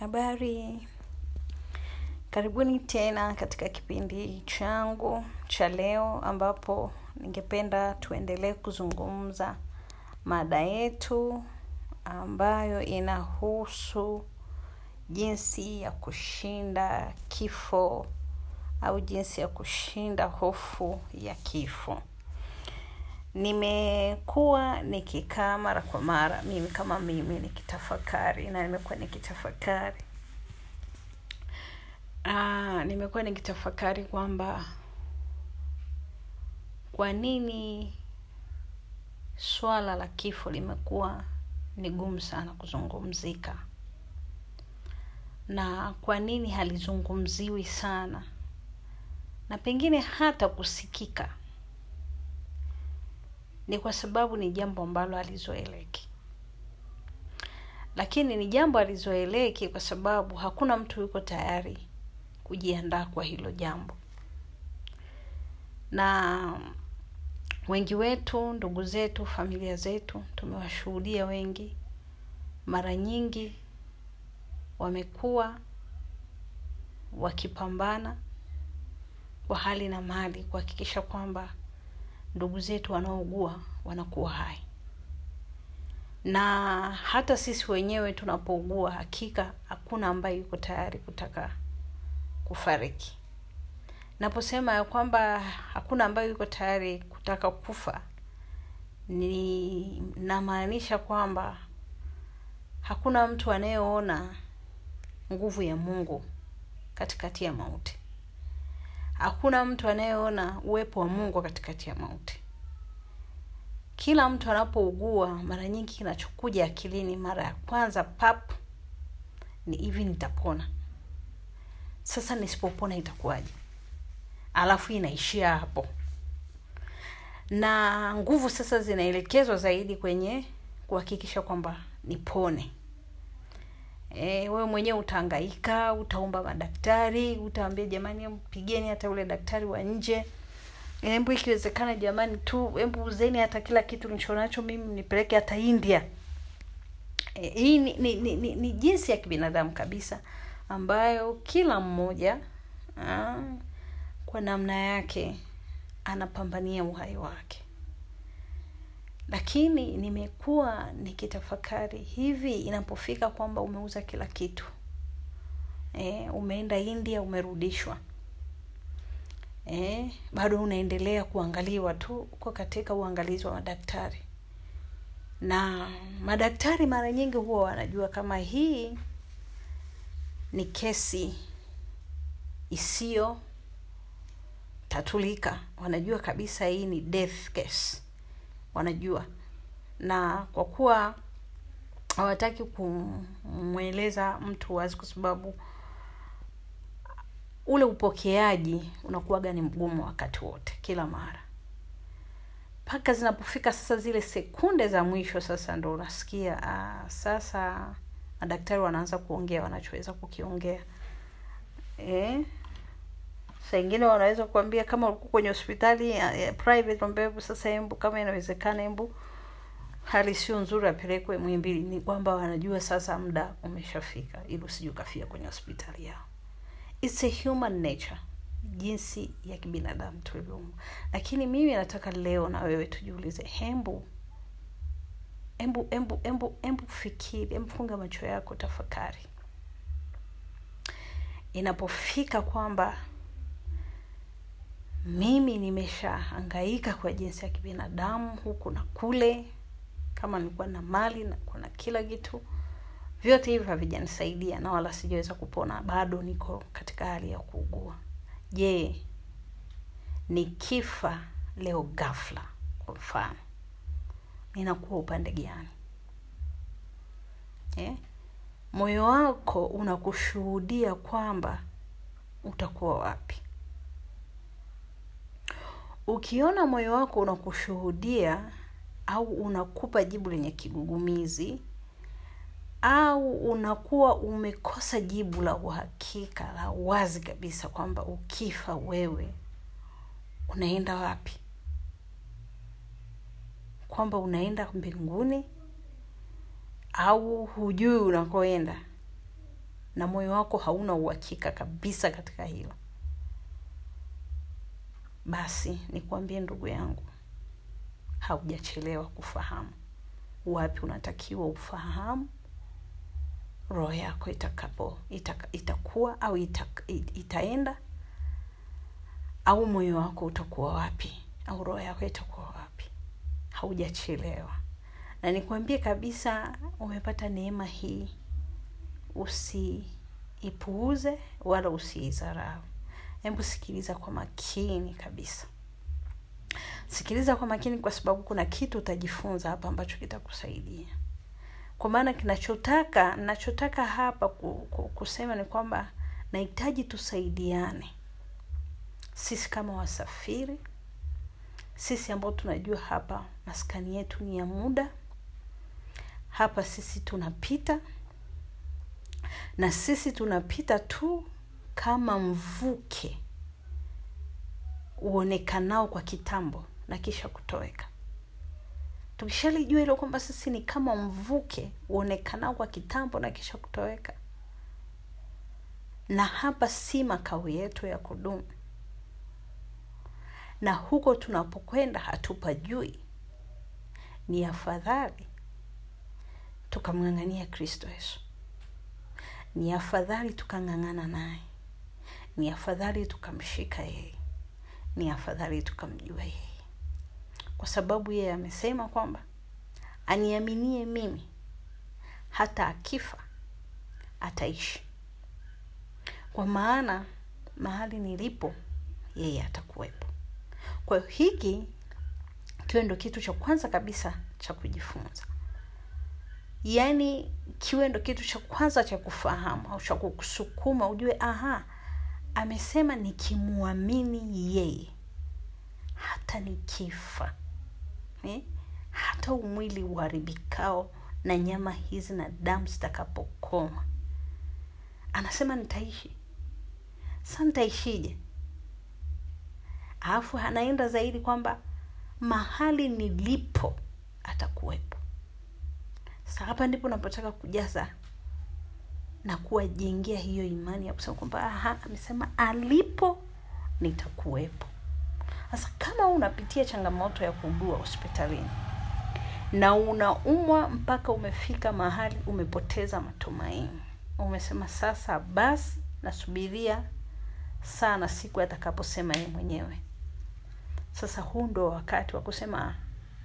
Habari, karibuni tena katika kipindi changu cha leo ambapo ningependa tuendelee kuzungumza mada yetu ambayo inahusu jinsi ya kushinda kifo au jinsi ya kushinda hofu ya kifo. Nimekuwa nikikaa mara kwa mara, mimi kama mimi nikitafakari na nimekuwa nikitafakari. Ah, nimekuwa nikitafakari kwamba kwa nini swala la kifo limekuwa ni gumu sana kuzungumzika. Na kwa nini halizungumziwi sana. Na pengine hata kusikika ni kwa sababu ni jambo ambalo alizoeleki, lakini ni jambo alizoeleki kwa sababu hakuna mtu yuko tayari kujiandaa kwa hilo jambo. Na wengi wetu ndugu zetu familia zetu tumewashuhudia wengi. Mara nyingi wamekuwa wakipambana kwa hali na mali kuhakikisha kwamba ndugu zetu wanaougua wanakuwa hai. Na hata sisi wenyewe tunapougua hakika hakuna ambaye yuko tayari kutaka kufariki. Naposema ya kwamba hakuna ambaye yuko tayari kutaka kufa ni namaanisha kwamba hakuna mtu anayeona nguvu ya mungu katikati ya mauti hakuna mtu anayeona uwepo wa mungu katikati ya mauti. Kila mtu anapougua mara nyingi kinachokuja akilini mara ya kwanza pap ni hivi nitapona. Sasa nisipopona itakuwaje? Alafu inaishia hapo. Na nguvu sasa zinaelekezwa zaidi kwenye kuhakikisha kwamba nipone e, wewe mwenyewe utahangaika utaomba madaktari utaambia jamani mpigeni hata ule daktari wa nje. Hebu ikiwezekana jamani tu hebu uzeni hata kila kitu nichonacho mimi nipeleke hata india. E, hii ni, ni, ni, ni, ni jinsi ya kibinadamu kabisa ambayo kila mmoja aa, kwa namna yake anapambania uhai wake lakini nimekuwa nikitafakari hivi inapofika kwamba umeuza kila kitu. E, umeenda india umerudishwa. E, bado unaendelea kuangaliwa tu uko katika uangalizi wa madaktari. Na madaktari mara nyingi huwa wanajua kama hii ni kesi isiyo tatulika. Wanajua kabisa hii ni death case wanajua. Na kwa kuwa hawataki kumweleza mtu wazi kwa sababu ule upokeaji unakuwaga ni mgumu wakati wote kila mara. Mpaka zinapofika sasa zile sekunde za mwisho sasa ndo unasikia ah, sasa madaktari wanaanza kuongea wanachoweza kukiongea. Eh? Saa ingine wanaweza kuambia kama ulikuwa kwenye hospitali ya, ya private ambia sasa embu kama inawezekana embu. Hali sio nzuri apelekwe mwimbili ni kwamba wanajua sasa muda umeshafika ili usije ukafia kwenye hospitali yao. It's a human nature jinsi ya kibinadamu tulivyoumbwa lakini mimi nataka leo na wewe tujiulize hembu embu embu embu embu fikiri embu funga macho yako tafakari. Inapofika kwamba mimi nimeshahangaika kwa jinsi ya kibinadamu huku na kule. Kama nilikuwa na mali na kuna kila kitu. Vyote hivyo havijanisaidia na wala sijaweza kupona. Bado niko katika hali ya kuugua. Je nikifa leo ghafla kwa mfano? Ninakuwa upande gani? Eh? moyo wako unakushuhudia kwamba utakuwa wapi ukiona moyo wako unakushuhudia au unakupa jibu lenye kigugumizi au unakuwa umekosa jibu la uhakika la wazi kabisa kwamba ukifa wewe unaenda wapi? Kwamba unaenda mbinguni au hujui unakoenda? Na moyo wako hauna uhakika kabisa katika hilo basi nikwambie ndugu yangu haujachelewa kufahamu. Wapi unatakiwa ufahamu roho yako itakapo itaka, itakuwa au itaka, itaenda au moyo wako utakuwa wapi au roho yako itakuwa wapi. Haujachelewa. Na nikwambie kabisa umepata neema hii. Usiipuuze wala usiidharau hebu sikiliza kwa makini kabisa. Sikiliza kwa makini kwa sababu kuna kitu utajifunza hapa ambacho kitakusaidia. Kwa maana kinachotaka nachotaka hapa kusema ni kwamba nahitaji tusaidiane. Sisi kama wasafiri sisi ambao tunajua hapa maskani yetu ni ya muda hapa sisi tunapita na sisi tunapita tu kama mvuke uonekanao kwa kitambo na kisha kutoweka. Tukishalijua hilo kwamba sisi ni kama mvuke uonekanao kwa kitambo na kisha kutoweka. Na hapa si makao yetu ya kudumu. Na huko tunapokwenda hatupajui. Ni afadhali tukamng'ang'ania kristo yesu. Ni afadhali tukang'ang'ana naye ni afadhali tukamshika yeye. Ni afadhali tukamjua yeye. Kwa sababu yeye amesema kwamba aniaminie mimi hata akifa ataishi. Kwa maana mahali nilipo yeye atakuwepo. Kwa hiyo hiki kiwe ndo kitu cha kwanza kabisa cha kujifunza. Yaani kiwe ndo kitu cha kwanza cha kufahamu au cha kukusukuma ujue aha amesema nikimwamini yeye hata nikifa eh? hata umwili uharibikao na nyama hizi na damu zitakapokoma. Anasema nitaishi. Sa nitaishije? Alafu anaenda zaidi kwamba mahali nilipo atakuwepo. Sa hapa ndipo napotaka kujaza na kuwajengea hiyo imani ya kusema kwamba amesema alipo nitakuwepo. Sasa kama unapitia changamoto ya kuugua hospitalini na unaumwa mpaka umefika mahali umepoteza matumaini umesema sasa basi nasubiria sana siku atakaposema yeye mwenyewe. Sasa huu ndo wakati wa kusema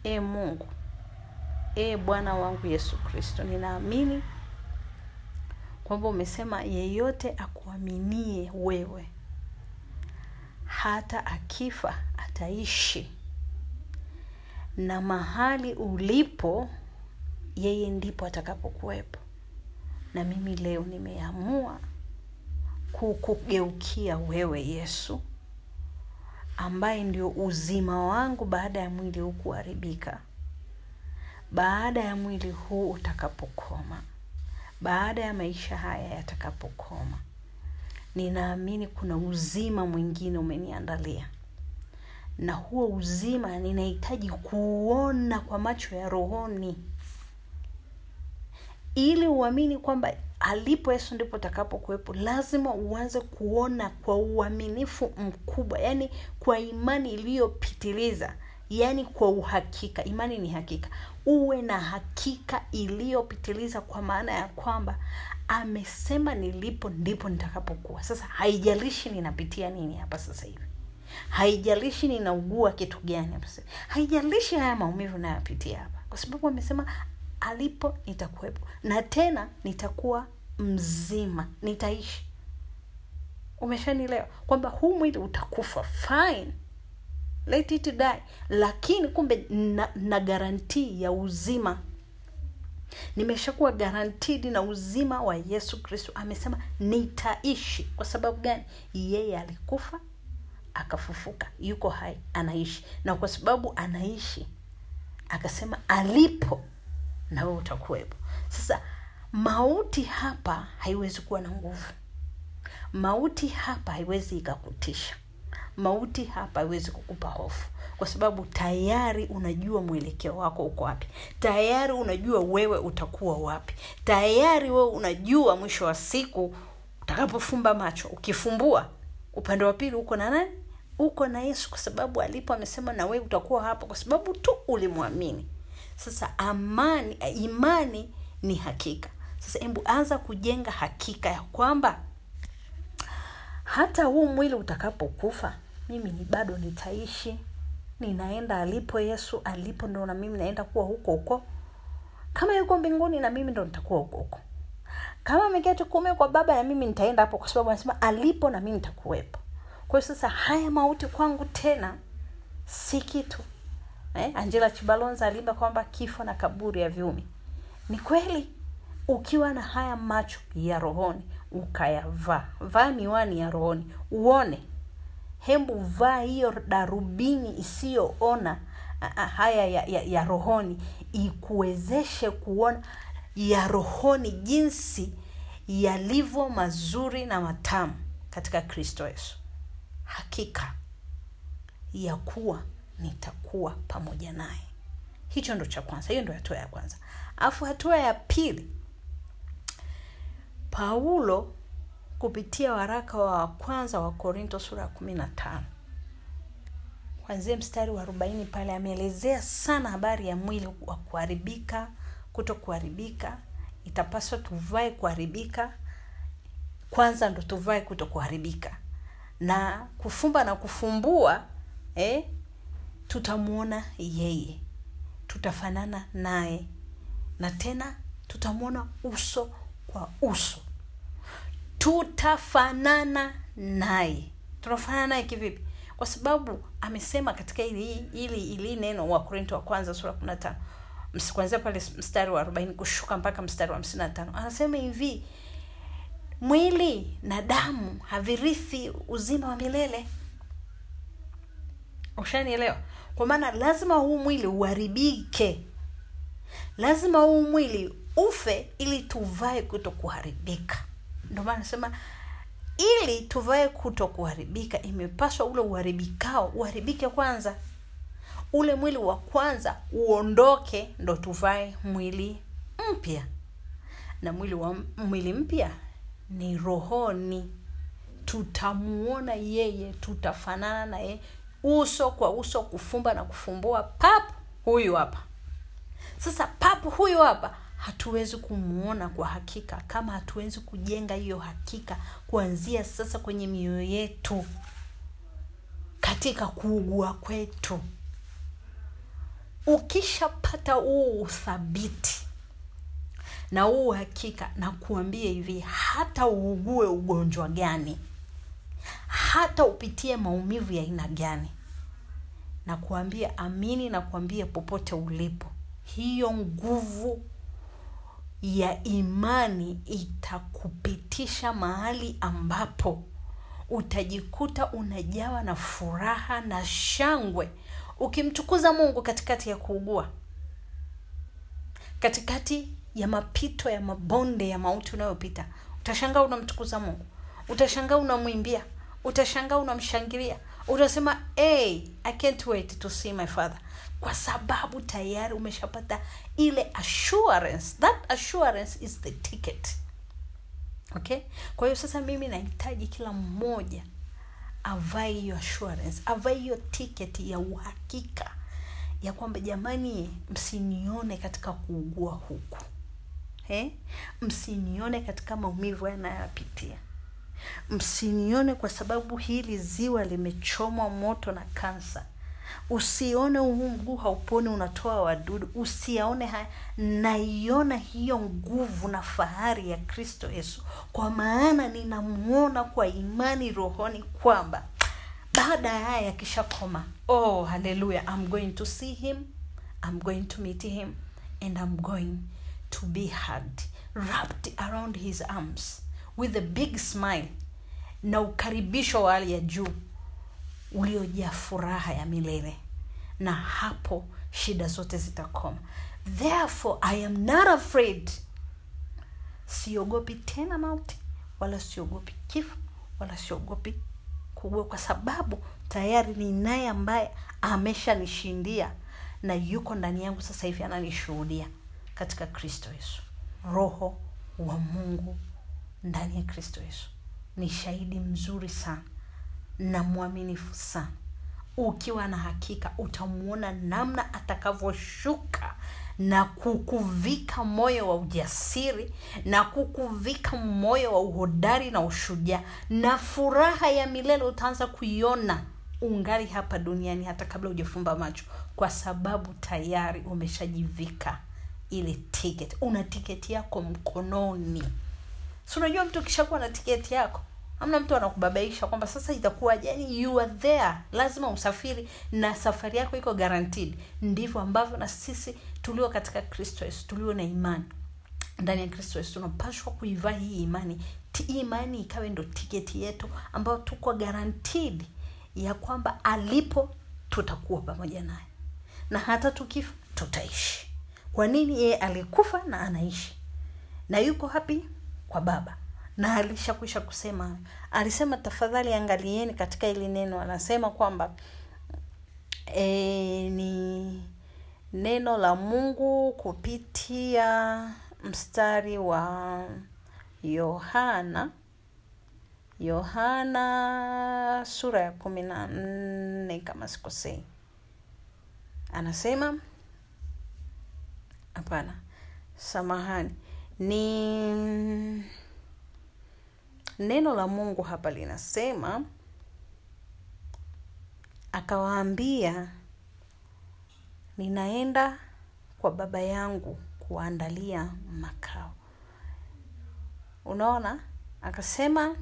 e mungu e bwana wangu yesu kristo ninaamini kwamba umesema yeyote akuaminie wewe hata akifa ataishi. Na mahali ulipo yeye ndipo atakapokuwepo. Na mimi leo nimeamua kukugeukia wewe yesu ambaye ndio uzima wangu baada ya mwili huu kuharibika baada ya mwili huu utakapokoma baada ya maisha haya yatakapokoma ninaamini kuna uzima mwingine umeniandalia na huo uzima ninahitaji kuuona kwa macho ya rohoni ili uamini kwamba alipo yesu ndipo takapokuwepo. lazima uanze kuona kwa uaminifu mkubwa yaani kwa imani iliyopitiliza yaani kwa uhakika imani ni hakika. Uwe na hakika iliyopitiliza kwa maana ya kwamba amesema nilipo ndipo nitakapokuwa. Sasa haijalishi ninapitia nini hapa sasa hivi. Haijalishi ninaugua kitu gani hapa sasa haijalishi haya maumivu nayapitia hapa. Kwa sababu amesema alipo nitakuwepo. Na tena nitakuwa mzima. Nitaishi. Umeshanielewa? Kwamba huu mwili utakufa. Fine let it die. Lakini kumbe na, na garantii ya uzima. Nimeshakuwa garantidi na uzima wa yesu kristo. Amesema nitaishi. Kwa sababu gani? Yeye alikufa akafufuka. Yuko hai anaishi. Na kwa sababu anaishi akasema alipo na wewe utakuwepo. Sasa mauti hapa haiwezi kuwa na nguvu. Mauti hapa haiwezi ikakutisha mauti hapa haiwezi kukupa hofu. Kwa sababu tayari unajua mwelekeo wako uko wapi. Tayari unajua wewe utakuwa wapi. Tayari wewe unajua mwisho wa siku utakapofumba macho. Ukifumbua upande wa pili uko na nani? Uko na yesu kwa sababu alipo amesema na wewe utakuwa hapa kwa sababu tu ulimwamini. Sasa amani imani ni hakika. Sasa hebu anza kujenga hakika ya kwamba hata huu mwili utakapokufa mimi ni bado nitaishi ninaenda alipo yesu alipo ndo na mimi naenda kuwa huko huko. Kama yuko mbinguni na mimi ndo nitakuwa huko huko. Kama ameketi kuume kwa baba na mimi nitaenda hapo kwa sababu anasema alipo na mimi nitakuwepo. Kwa hiyo sasa haya mauti kwangu tena si kitu. Eh? angela chibalonza aliimba kwamba kifo na kaburi ya viumi. Ni kweli ukiwa na haya macho ya rohoni ukayavaa vaa miwani ya rohoni uone hembu vaa hiyo darubini isiyoona haya ya, ya, ya rohoni. Ikuwezeshe kuona ya rohoni jinsi yalivyo mazuri na matamu katika kristo yesu. Hakika ya kuwa nitakuwa pamoja naye. Hicho ndo cha kwanza. Hiyo ndo hatua ya kwanza. Alafu hatua ya pili paulo kupitia waraka wa kwanza wa korinto sura ya kumi na tano. Kwanzia mstari wa arobaini pale ameelezea sana habari ya mwili wa kuharibika kuto kuharibika itapaswa tuvae kuharibika. Kwanza ndo tuvae kuto kuharibika na kufumba na kufumbua eh, tutamwona yeye. Tutafanana naye. Na tena tutamwona uso kwa uso tutafanana naye. Tunafanana naye kivipi? Kwa sababu amesema katika ili ili ili neno wa korinto wa kwanza sura kumi na tano kuanzia pale mstari wa arobaini kushuka mpaka mstari wa hamsini na tano anasema hivi mwili na damu havirithi uzima wa milele. Ushanielewa? Kwa maana lazima huu mwili uharibike. Lazima huu mwili ufe ili tuvae kuto kuharibika ndio maana nasema ili tuvae kuto kuharibika imepaswa ule uharibikao uharibike kwanza. Ule mwili wa kwanza uondoke ndo tuvae mwili mpya. Na mwili wa mwili mpya ni rohoni. Tutamuona yeye tutafanana na yeye. Uso kwa uso kufumba na kufumbua pap huyu hapa. Sasa pap huyu hapa hatuwezi kumwona kwa hakika kama hatuwezi kujenga hiyo hakika kuanzia sasa kwenye mioyo yetu katika kuugua kwetu. Ukishapata huu uthabiti na huu hakika na kuambia hivi hata uugue ugonjwa gani hata upitie maumivu ya aina gani na kuambia amini na kuambia popote ulipo hiyo nguvu ya imani itakupitisha mahali ambapo utajikuta unajawa na furaha na shangwe ukimtukuza mungu katikati ya kuugua. Katikati ya mapito ya mabonde ya mauti unayopita utashangaa unamtukuza mungu utashangaa unamwimbia utashangaa unamshangilia utasema hey, i can't wait to see my father kwa sababu tayari umeshapata ile assurance. That assurance is the ticket. Okay? Kwa hiyo sasa mimi nahitaji kila mmoja avae hiyo assurance avae hiyo ticket ya uhakika ya kwamba jamani msinione katika kuugua huku. Eh? msinione katika maumivu yanayoyapitia. Msinione kwa sababu hili ziwa limechomwa moto na kansa usione huu mguu hauponi unatoa wadudu. Usiaone haya. Naiona hiyo nguvu na fahari ya kristo yesu. Kwa maana ninamwona kwa imani rohoni kwamba baada ya haya yakishakoma oh haleluya i'm going to see him. I'm going to meet him. And i'm going to be hugged wrapped around his arms with a big smile na ukaribisho wa hali ya juu uliojaa furaha ya milele. Na hapo shida zote zitakoma. Therefore i am not afraid. Siogopi tena mauti wala siogopi kifo wala siogopi kuugua kwa sababu tayari ni naye ambaye ameshanishindia na yuko ndani yangu sasa hivi ananishuhudia katika kristo yesu. Roho wa mungu ndani ya kristo yesu. Ni shahidi mzuri sana na mwaminifu sana. Ukiwa na hakika utamwona namna atakavyoshuka na kukuvika moyo wa ujasiri na kukuvika moyo wa uhodari na ushujaa na furaha ya milele utaanza kuiona ungali hapa duniani hata kabla hujafumba macho kwa sababu tayari umeshajivika ile ticket. Una tiketi yako mkononi. Si unajua mtu ukishakuwa na tiketi yako amna mtu anakubabaisha kwamba sasa itakuwaje? Yani you are there. Lazima usafiri na safari yako iko guaranteed. Ndivyo ambavyo na sisi tulio katika kristo yesu tulio na imani. Ndani ya kristo yesu tunapashwa kuivaa hii imani. Ti- hii imani ikawe ndo tiketi yetu ambayo tuko guaranteed ya kwamba alipo tutakuwa pamoja naye. Na hata tukifa tutaishi. Kwa nini yeye alikufa na anaishi? Na yuko hapi kwa baba na alishakwisha kusema. Alisema tafadhali angalieni katika hili neno. Anasema kwamba e, ni neno la mungu kupitia mstari wa yohana yohana sura ya kumi na nne kama sikosei. Anasema hapana samahani ni neno la mungu hapa linasema akawaambia ninaenda kwa baba yangu kuwaandalia makao. Unaona? Akasema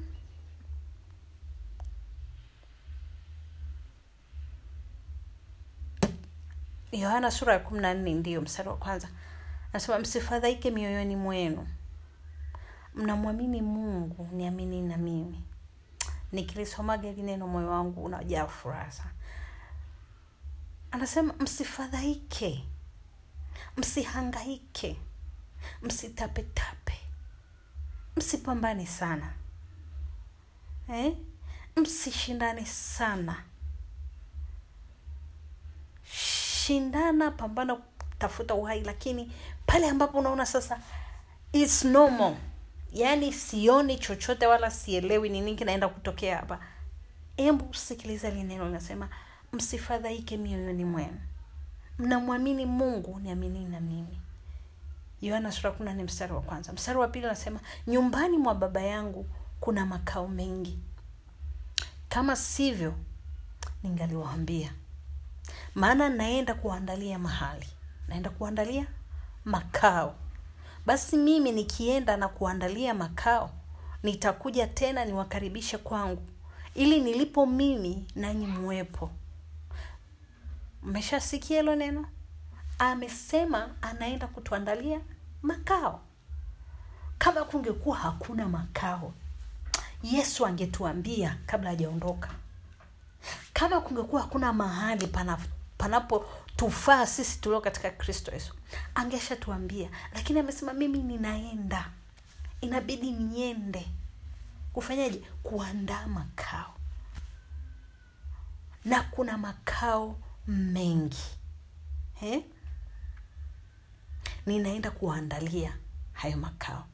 yohana sura ya kumi na nne ndiyo mstari wa kwanza. Anasema msifadhaike mioyoni mwenu mnamwamini mungu niamini na mimi. Nikilisomaga hili neno moyo wangu unajaa furaha anasema msifadhaike. Msihangaike. Msitapetape. Msipambane sana. Eh? msishindane sana. Shindana pambana tafuta uhai lakini pale ambapo unaona sasa it's normal yaani sioni chochote wala sielewi ni nini kinaenda kutokea hapa. Hebu sikiliza li neno linasema msifadhaike mioyoni mwenu. Mnamwamini mungu niamini na mimi. Yohana sura kuna ni mstari wa kwanza. Mstari wa pili anasema nyumbani mwa baba yangu kuna makao mengi. Kama sivyo ningaliwaambia. Maana naenda kuandalia mahali. Naenda kuandalia makao basi mimi nikienda na kuandalia makao nitakuja tena niwakaribishe kwangu ili nilipo mimi nanyi muwepo. Mmeshasikia hilo neno? Amesema anaenda kutuandalia makao. Kama kungekuwa hakuna makao yesu angetuambia kabla hajaondoka. Kama kungekuwa hakuna mahali pana panapotufaa sisi tulio katika kristo yesu. Angeshatuambia lakini amesema mimi ninaenda. Inabidi niende. Kufanyaje? Kuandaa makao. Na kuna makao mengi. He? ninaenda kuandalia hayo makao.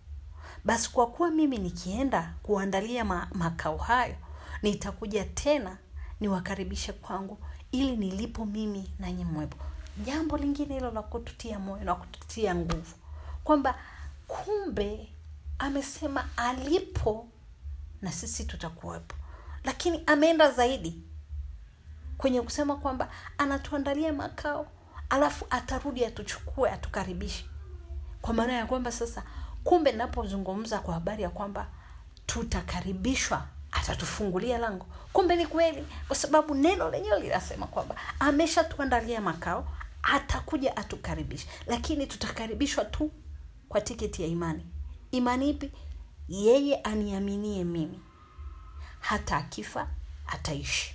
Basi kwa kuwa mimi nikienda kuandalia ma- makao hayo nitakuja tena niwakaribishe kwangu ili nilipo mimi nanyi mwepo jambo lingine hilo la kututia moyo na kututia nguvu. Kwamba kumbe amesema alipo na sisi tutakuwepo. Lakini ameenda zaidi kwenye kusema kwamba anatuandalia makao alafu atarudi atuchukue atukaribishe. Kwa maana ya kwamba sasa kumbe napozungumza kwa habari ya kwamba tutakaribishwa atatufungulia lango. Kumbe ni kweli kwa sababu neno lenyewe linasema kwamba ameshatuandalia makao atakuja atukaribishe. Lakini tutakaribishwa tu kwa tiketi ya imani. Imani ipi? Yeye aniaminie mimi. Hata akifa ataishi.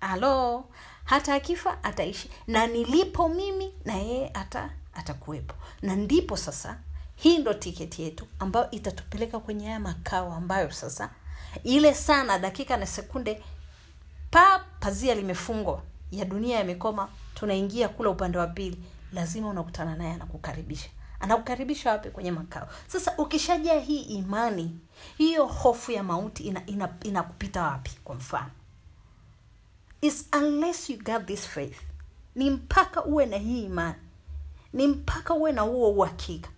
Alo hata akifa ataishi. Na nilipo mimi na yeye ata atakuwepo. Na ndipo sasa hii ndo tiketi yetu ambayo itatupeleka kwenye haya makao ambayo sasa ile sana dakika na sekunde pa pazia limefungwa ya dunia yamekoma tunaingia kula upande wa pili lazima unakutana naye anakukaribisha. Anakukaribisha wapi? Kwenye makao. Sasa ukishajaa hii imani hiyo hofu ya mauti inakupita ina, ina wapi? Kwa mfano. Is unless you got this faith ni mpaka uwe na hii imani ni mpaka uwe na huo uhakika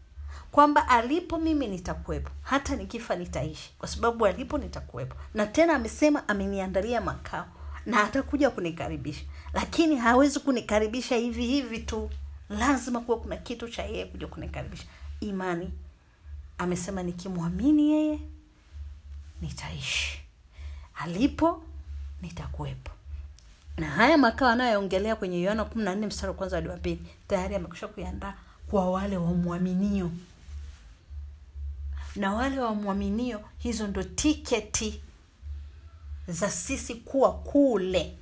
kwamba alipo mimi nitakuwepo. Hata nikifa nitaishi. Kwa sababu alipo nitakuwepo. Na tena amesema ameniandalia makao. Na atakuja kunikaribisha. Lakini hawezi kunikaribisha hivi hivi tu. Lazima kuwa kuna kitu cha yeye kuja kunikaribisha. Imani. Amesema nikimwamini yeye nitaishi. Alipo nitakuwepo. Na haya makao anayoongelea kwenye yohana kumi na nne mstari wa kwanza hadi wa pili tayari amekusha kuiandaa kwa wale wamwaminio na wale wamwaminio hizo ndo tiketi za sisi kuwa kule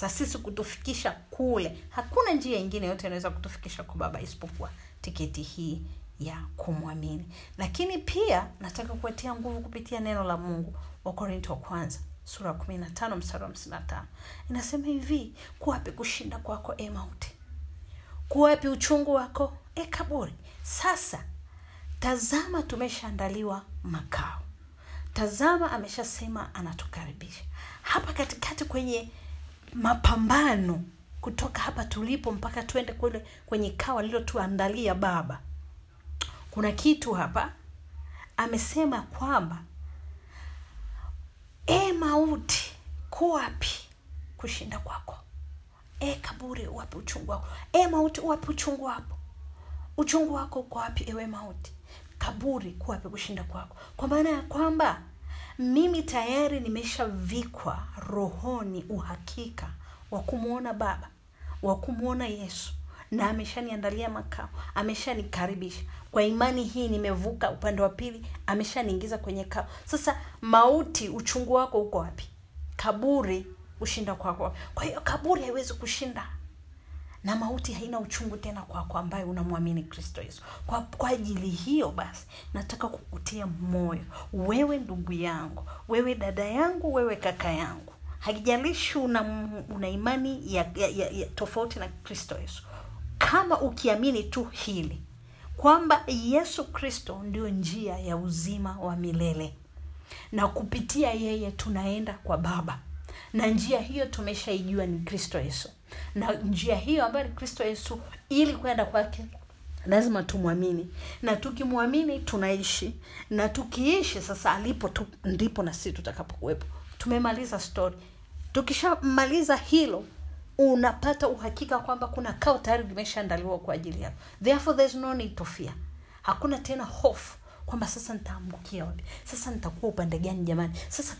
za sisi kutufikisha kule. Hakuna njia ingine yote inaweza kutufikisha kwa baba isipokuwa tiketi hii ya kumwamini. Lakini pia nataka kuwatia nguvu kupitia neno la mungu wakorinto wa kwanza sura ya kumi na tano mstari wa hamsini na tano. Inasema hivi kuwapi kushinda kwako e mauti? Kuwapi uchungu wako e kaburi? Sasa tazama tumeshaandaliwa makao. Tazama ameshasema anatukaribisha. Hapa katikati kwenye mapambano kutoka hapa tulipo mpaka tuende kule kwenye kao alilotuandalia baba. Kuna kitu hapa. Amesema kwamba e mauti kuwapi kushinda kwako? E kaburi uwapi uchungu wako? E mauti uwapi uchungu wapo uchungu wako uko wapi ewe mauti kaburi kuwapi kushinda kwako. Kwa maana ya kwamba mimi tayari nimeshavikwa rohoni uhakika wa kumwona baba wa kumwona yesu na ameshaniandalia makao ameshanikaribisha. Kwa imani hii nimevuka upande wa pili ameshaniingiza kwenye kao. Sasa mauti uchungu wako uko wapi? Kaburi ushinda kwako. Kwa hiyo kaburi haiwezi kushinda na mauti haina uchungu tena kwako ambaye unamwamini kristo yesu. Kwa, kwa ajili hiyo basi nataka kukutia moyo. Wewe ndugu yangu wewe dada yangu wewe kaka yangu haijalishi una, una imani ya, ya, ya, ya tofauti na kristo yesu. Kama ukiamini tu hili kwamba yesu kristo ndio njia ya uzima wa milele. Na kupitia yeye tunaenda kwa baba. Na njia hiyo tumeshaijua ni kristo yesu na njia hiyo ambayo ni kristo yesu ili kwenda kwake lazima tumwamini. Na tukimwamini tunaishi. Na tukiishi sasa alipo tu ndipo na sisi tutakapokuwepo. Tumemaliza story. Tukishamaliza hilo unapata uhakika kwamba kuna kao tayari limeshaandaliwa kwa ajili yako. Therefore there's no need to fear. Hakuna tena hofu kwamba sasa nitaambukia wapi? Sasa nitakuwa upande gani jamani? Sasa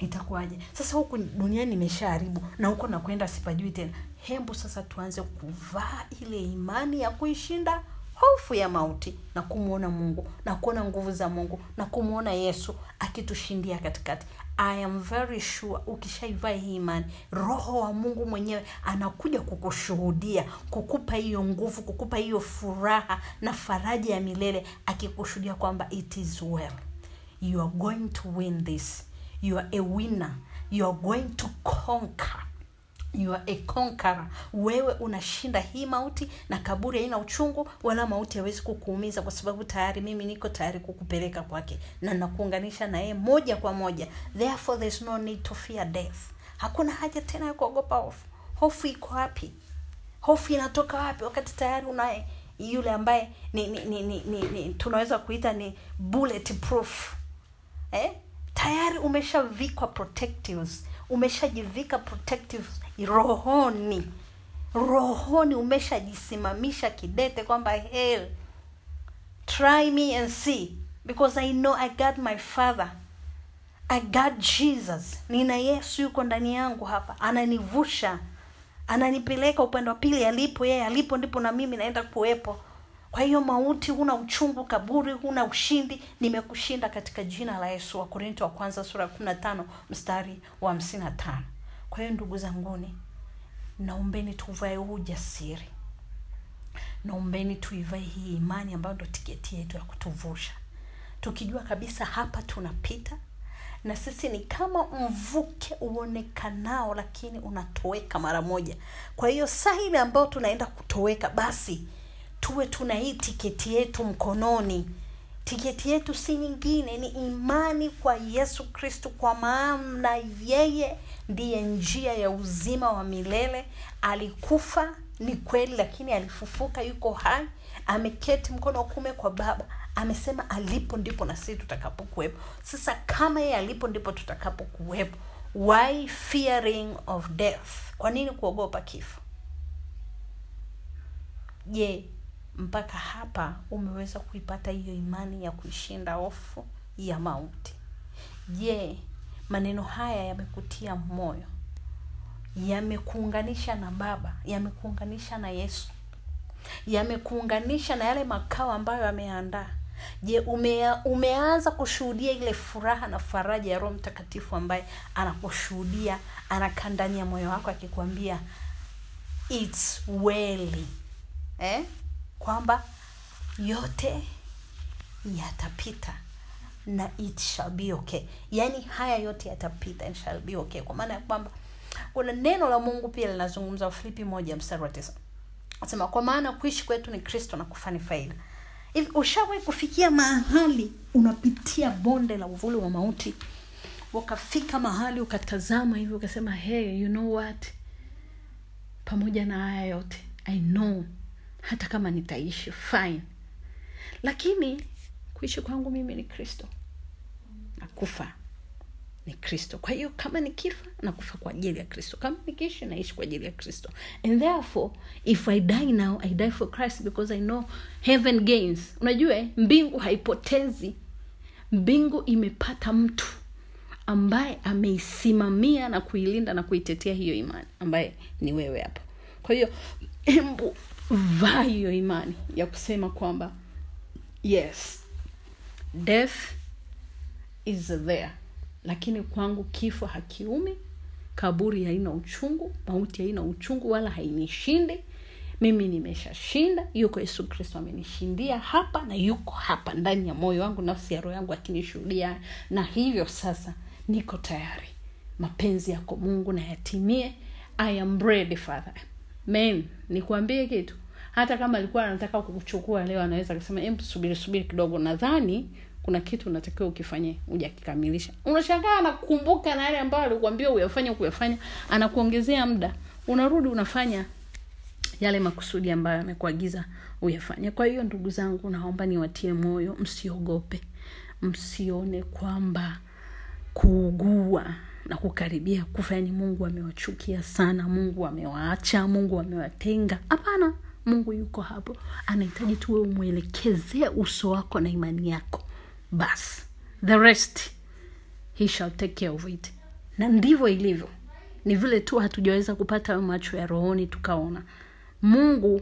itakuwaje? Sasa huku duniani imeshaharibu na huko nakwenda sipajui tena. Hembu sasa tuanze kuvaa ile imani ya kuishinda hofu ya mauti na kumwona mungu na kuona nguvu za mungu na kumwona yesu akitushindia katikati. I am very sure ukishaivaa hii imani roho wa mungu mwenyewe anakuja kukushuhudia kukupa hiyo nguvu kukupa hiyo furaha na faraja ya milele akikushuhudia kwamba it is well. You are going to win this you are a winner. You are going to conquer. You are a conqueror. Wewe unashinda hii mauti na kaburi haina uchungu wala mauti hawezi kukuumiza kwa sababu tayari mimi niko tayari kukupeleka kwake. Na nakuunganisha na yeye moja kwa moja. Therefore there's no need to fear death. Hakuna haja tena ya kuogopa hofu. Hofu iko wapi? Hofu inatoka wapi wakati tayari unaye? Yule ambaye ni, ni, ni, ni, ni, ni tunaweza kuita ni bullet proof. Eh? Tayari umeshavikwa protectives umeshajivika protectives rohoni. Rohoni umeshajisimamisha kidete kwamba hell try me and see because i know i got my father. I got jesus. Nina yesu yuko ndani yangu hapa. Ananivusha. Ananipeleka upande wa pili alipo yeye alipo ndipo na mimi naenda kuwepo kwa hiyo mauti huna uchungu kaburi huna ushindi. Nimekushinda katika jina la yesu wa korinto wa kwanza sura ya kumi na tano mstari wa hamsini na tano. Kwa hiyo ndugu zanguni naombeni tuvae huu ujasiri. Naombeni tuivae hii imani ambayo ndo tiketi yetu ya kutuvusha. Tukijua kabisa hapa tunapita na sisi ni kama mvuke uonekanao lakini unatoweka mara moja. Kwa hiyo saa ile ambayo tunaenda kutoweka basi tuwe tuna hii tiketi yetu mkononi. Tiketi yetu si nyingine ni imani kwa yesu kristo kwa maana yeye ndiye njia ya uzima wa milele. Alikufa ni kweli lakini alifufuka yuko hai ameketi mkono wa kume kwa baba. Amesema alipo ndipo na sisi tutakapokuwepo. Sasa kama yeye alipo ndipo tutakapokuwepo. Why fearing of death? Kwa nini kuogopa kifo? Je mpaka hapa umeweza kuipata hiyo imani ya kuishinda hofu ya mauti. Je maneno haya yamekutia moyo? Yamekuunganisha na baba? Yamekuunganisha na yesu? Yamekuunganisha na yale makao ambayo ameandaa? Je umea, umeanza kushuhudia ile furaha na faraja ya roho mtakatifu ambaye anakushuhudia anakaa ndani ya moyo wako akikwambia its well. Eh? Kwamba yote yatapita na it shall be okay. Yaani haya yote yatapita and shall be okay. Kwa maana ya kwamba kuna neno la mungu pia linazungumza filipi moja mstari wa tisa. Asema kwa maana kuishi kwetu ni kristo na kufa ni faida. Hivi ushawahi kufikia mahali unapitia bonde la uvuli wa mauti? Ukafika mahali ukatazama hivi ukasema hey you know what? Pamoja na haya yote i know hata kama nitaishi fine. Lakini kuishi kwangu mimi ni kristo. Nakufa ni kristo. Kwa hiyo kama nikifa nakufa kwa ajili ya kristo. Kama nikiishi naishi kwa ajili ya kristo. And therefore if i die now i die for christ because i know heaven gains. Unajua eh, mbingu haipotezi. Mbingu imepata mtu ambaye ameisimamia na kuilinda na kuitetea hiyo imani ambaye ni wewe hapo kwa hiyo embu vaa hiyo imani ya kusema kwamba yes death is there. Lakini kwangu kifo hakiumi kaburi haina uchungu mauti haina uchungu wala hainishindi. Mimi nimeshashinda yuko yesu kristo amenishindia hapa na yuko hapa ndani ya moyo wangu nafsi ya roho yangu akinishuhudia. Na hivyo sasa niko tayari. Mapenzi yako mungu na yatimie. I am ready father. Men nikuambie kitu hata kama alikuwa anataka kukuchukua leo anaweza akasema em subiri subiri kidogo. Nadhani kuna kitu unatakiwa ukifanye ujakikamilisha unashangaa anakukumbuka na yale ambayo alikuambia uyafanye kuyafanya anakuongezea muda. Unarudi unafanya yale makusudi ambayo amekuagiza uyafanye. Kwa hiyo ndugu zangu naomba niwatie moyo msiogope. Msione kwamba kuugua na kukaribia kufa yani mungu amewachukia sana mungu amewaacha mungu amewatenga. Hapana mungu yuko hapo. Anahitaji tuwe umwelekezee uso wako na imani yako. Basi the rest he shall take care of it. Na ndivyo ilivyo. Ni vile tu hatujaweza kupata hayo macho ya rohoni tukaona. Mungu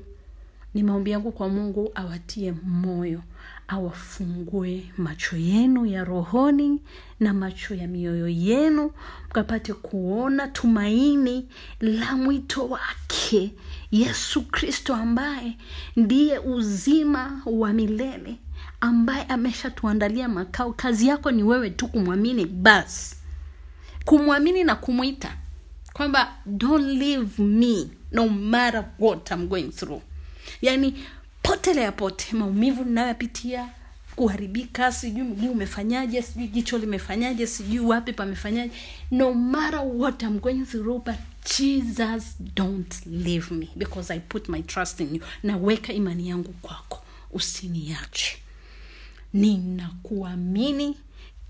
ni maombi yangu kwa mungu awatie moyo awafungue macho yenu ya rohoni na macho ya mioyo yenu mkapate kuona tumaini la mwito wake yesu kristo ambaye ndiye uzima wa milele ambaye ameshatuandalia makao. Kazi yako ni wewe tu kumwamini basi. Kumwamini na kumwita. Kwamba don't leave me no matter what I'm going through. Yaani potelea pote maumivu ninayoyapitia kuharibika sijui mguu umefanyaje sijui jicho limefanyaje sijui wapi pamefanyaje. No matter what I'm going through but jesus don't leave me because i put my trust in you. Naweka imani yangu kwako. Usiniache. Ninakuamini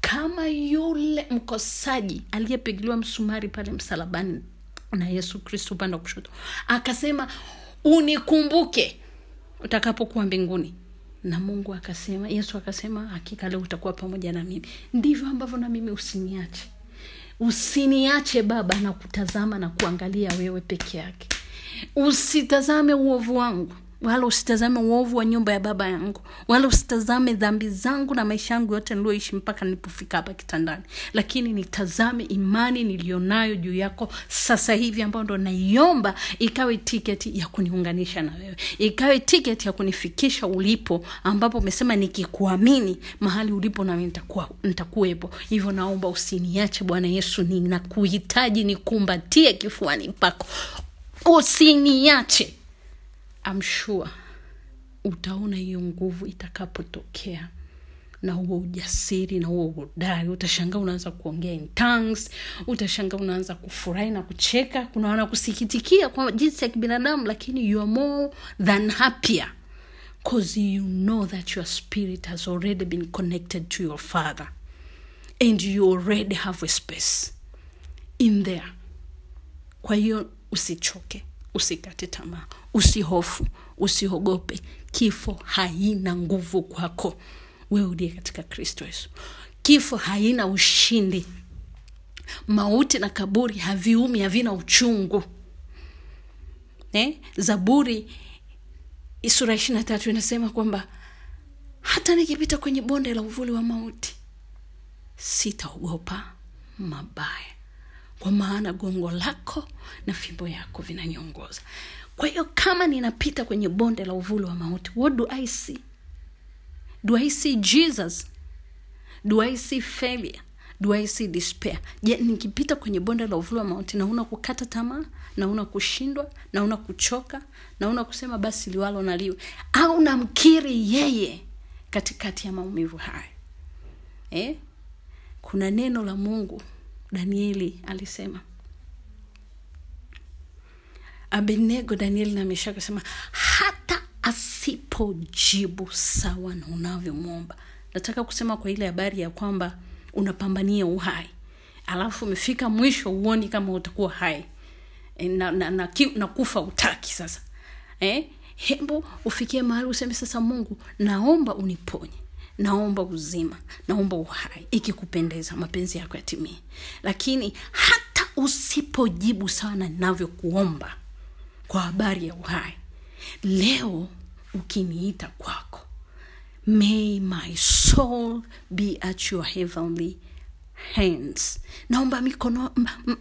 kama yule mkosaji aliyepigiliwa msumari pale msalabani na yesu kristo upande wa kushoto. Akasema unikumbuke utakapokuwa mbinguni. Na mungu akasema yesu akasema hakika leo utakuwa pamoja na mimi. Ndivyo ambavyo na mimi usiniache. Usiniache baba na kutazama na kuangalia wewe peke yake. Usitazame uovu wangu wala usitazame uovu wa nyumba ya baba yangu. Wala usitazame dhambi zangu na maisha yangu yote nilioishi mpaka nilipofika hapa kitandani. Lakini nitazame imani niliyonayo juu yako sasa hivi ambayo ndo naiomba ikawe tiketi ya kuniunganisha na wewe. Ikawe tiketi ya kunifikisha ulipo ambapo umesema nikikuamini mahali ulipo nami nitakuwepo. Hivyo naomba usiniache bwana yesu ninakuhitaji nikumbatie kifuani pako. Usiniache I'm sure utaona hiyo nguvu itakapotokea na huo ujasiri na huo udai. Utashangaa unaanza kuongea in tongues utashangaa unaanza kufurahi na kucheka. Kuna wanakusikitikia kwa jinsi ya kibinadamu lakini you are more than happier cause you know that your spirit has already been connected to your father and you already have a space in there. Kwa hiyo usichoke usikate tamaa usihofu usiogope kifo haina nguvu kwako. Wewe uliye katika kristo yesu. Kifo haina ushindi. Mauti na kaburi haviumi havina uchungu. Eh? zaburi sura ishiri na tatu inasema kwamba hata nikipita kwenye bonde la uvuli wa mauti sitaogopa mabaya kwa maana gongo lako na fimbo yako vinaniongoza. Kwa hiyo kama ninapita kwenye bonde la uvuli wa mauti what do i see? Do i see jesus? Do i see failure? Do i see despair? Je nikipita kwenye bonde la uvuli wa mauti nauna kukata tamaa nauna kushindwa nauna kuchoka nauna kusema basi liwalo naliwe au namkiri yeye katikati ya maumivu haya? Eh? kuna neno la mungu danieli alisema. Abednego danieli na meshaki akasema hata asipojibu sawa na unavyomwomba nataka kusema kwa ile habari ya kwamba unapambania uhai. Alafu umefika mwisho uoni kama utakuwa hai. E, na, na, na, ki, na kufa utaki sasa. E, hebu ufikie mahali useme sasa mungu naomba uniponye naomba uzima naomba uhai ikikupendeza mapenzi yako yatimie. Lakini hata usipojibu sana ninavyokuomba kwa habari ya uhai leo ukiniita kwako may my soul be at your heavenly hands. Naomba mikono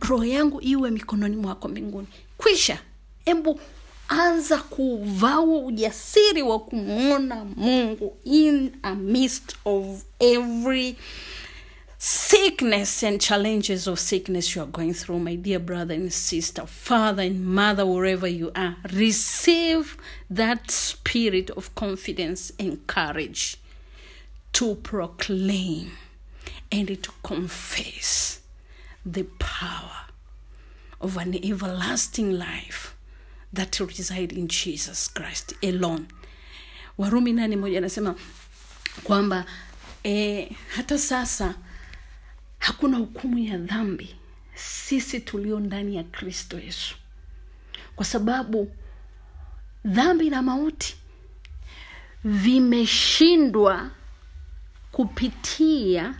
roho yangu iwe mikononi mwako mbinguni. Kwisha hebu anza kuvaa ujasiri wa kumwona mungu in a midst of every sickness and challenges of sickness you are going through my dear brother and sister father and mother wherever you are. Receive that spirit of confidence and courage to proclaim and to confess the power of an everlasting life that reside in jesus christ alone. Warumi nane moja anasema kwamba e, hata sasa hakuna hukumu ya dhambi sisi tulio ndani ya kristo yesu. Kwa sababu dhambi na mauti vimeshindwa kupitia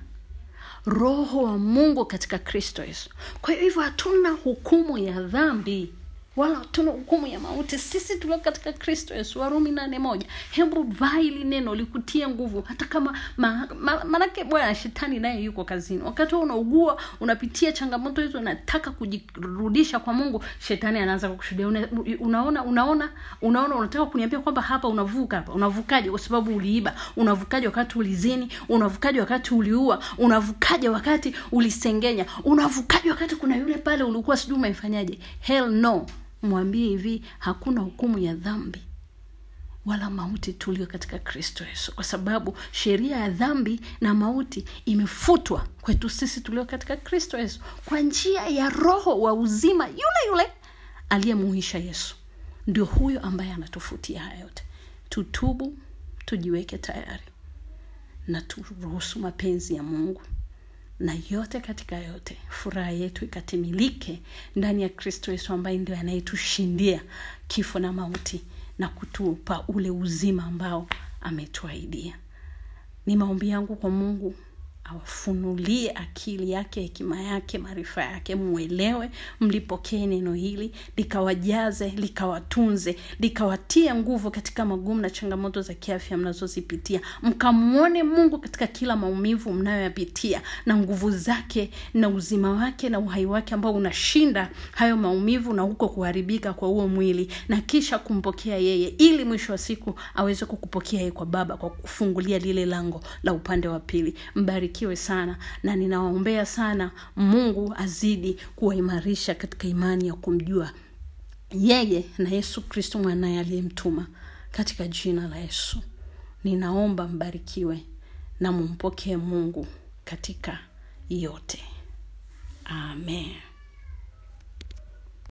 roho wa mungu katika kristo yesu. Kwa hiyo hivyo hatuna hukumu ya dhambi wala hatuna hukumu ya mauti. Sisi tulio katika kristo yesu warumi nane moja hebu vaa ili neno likutie nguvu. Hata kama ma, ma, manake bwana shetani naye yuko kazini. Wakati huo unaugua unapitia changamoto hizo unataka kujirudisha kwa mungu shetani anaanza kukushuhudia. Una, unaona unaona unaona unataka kuniambia kwamba hapa unavuka hapa. Unavukaje kwa sababu uliiba? Unavukaje wakati ulizini? Unavukaje wakati uliua? Unavukaje wakati ulisengenya? Unavukaje wakati kuna yule pale ulikuwa sijui umefanyaje hell no mwambie hivi hakuna hukumu ya dhambi wala mauti tulio katika kristo yesu. Kwa sababu sheria ya dhambi na mauti imefutwa kwetu sisi tulio katika kristo yesu kwa njia ya roho wa uzima yule yule aliyemuisha yesu. Ndio huyo ambaye anatufutia haya yote. Tutubu tujiweke tayari na turuhusu mapenzi ya mungu na yote katika yote furaha yetu ikatimilike ndani ya kristo yesu ambaye ndio anayetushindia kifo na mauti na kutupa ule uzima ambao ametuaidia ni maombi yangu kwa mungu awafunulie akili yake hekima yake maarifa yake mwelewe mlipokee neno hili likawajaze likawatunze likawatie nguvu katika magumu na changamoto za kiafya mnazozipitia. Mkamwone mungu katika kila maumivu mnayoyapitia na nguvu zake na uzima wake na uhai wake ambao unashinda hayo maumivu na huko kuharibika kwa huo mwili na kisha kumpokea yeye ili mwisho wa siku aweze kukupokea yeye kwa baba kwa kufungulia lile lango la upande wa pili mbarikiwe sana na ninawaombea sana mungu azidi kuwaimarisha katika imani ya kumjua yeye na yesu kristo mwanaye aliyemtuma. Katika jina la yesu ninaomba mbarikiwe na mumpokee mungu katika yote. Amen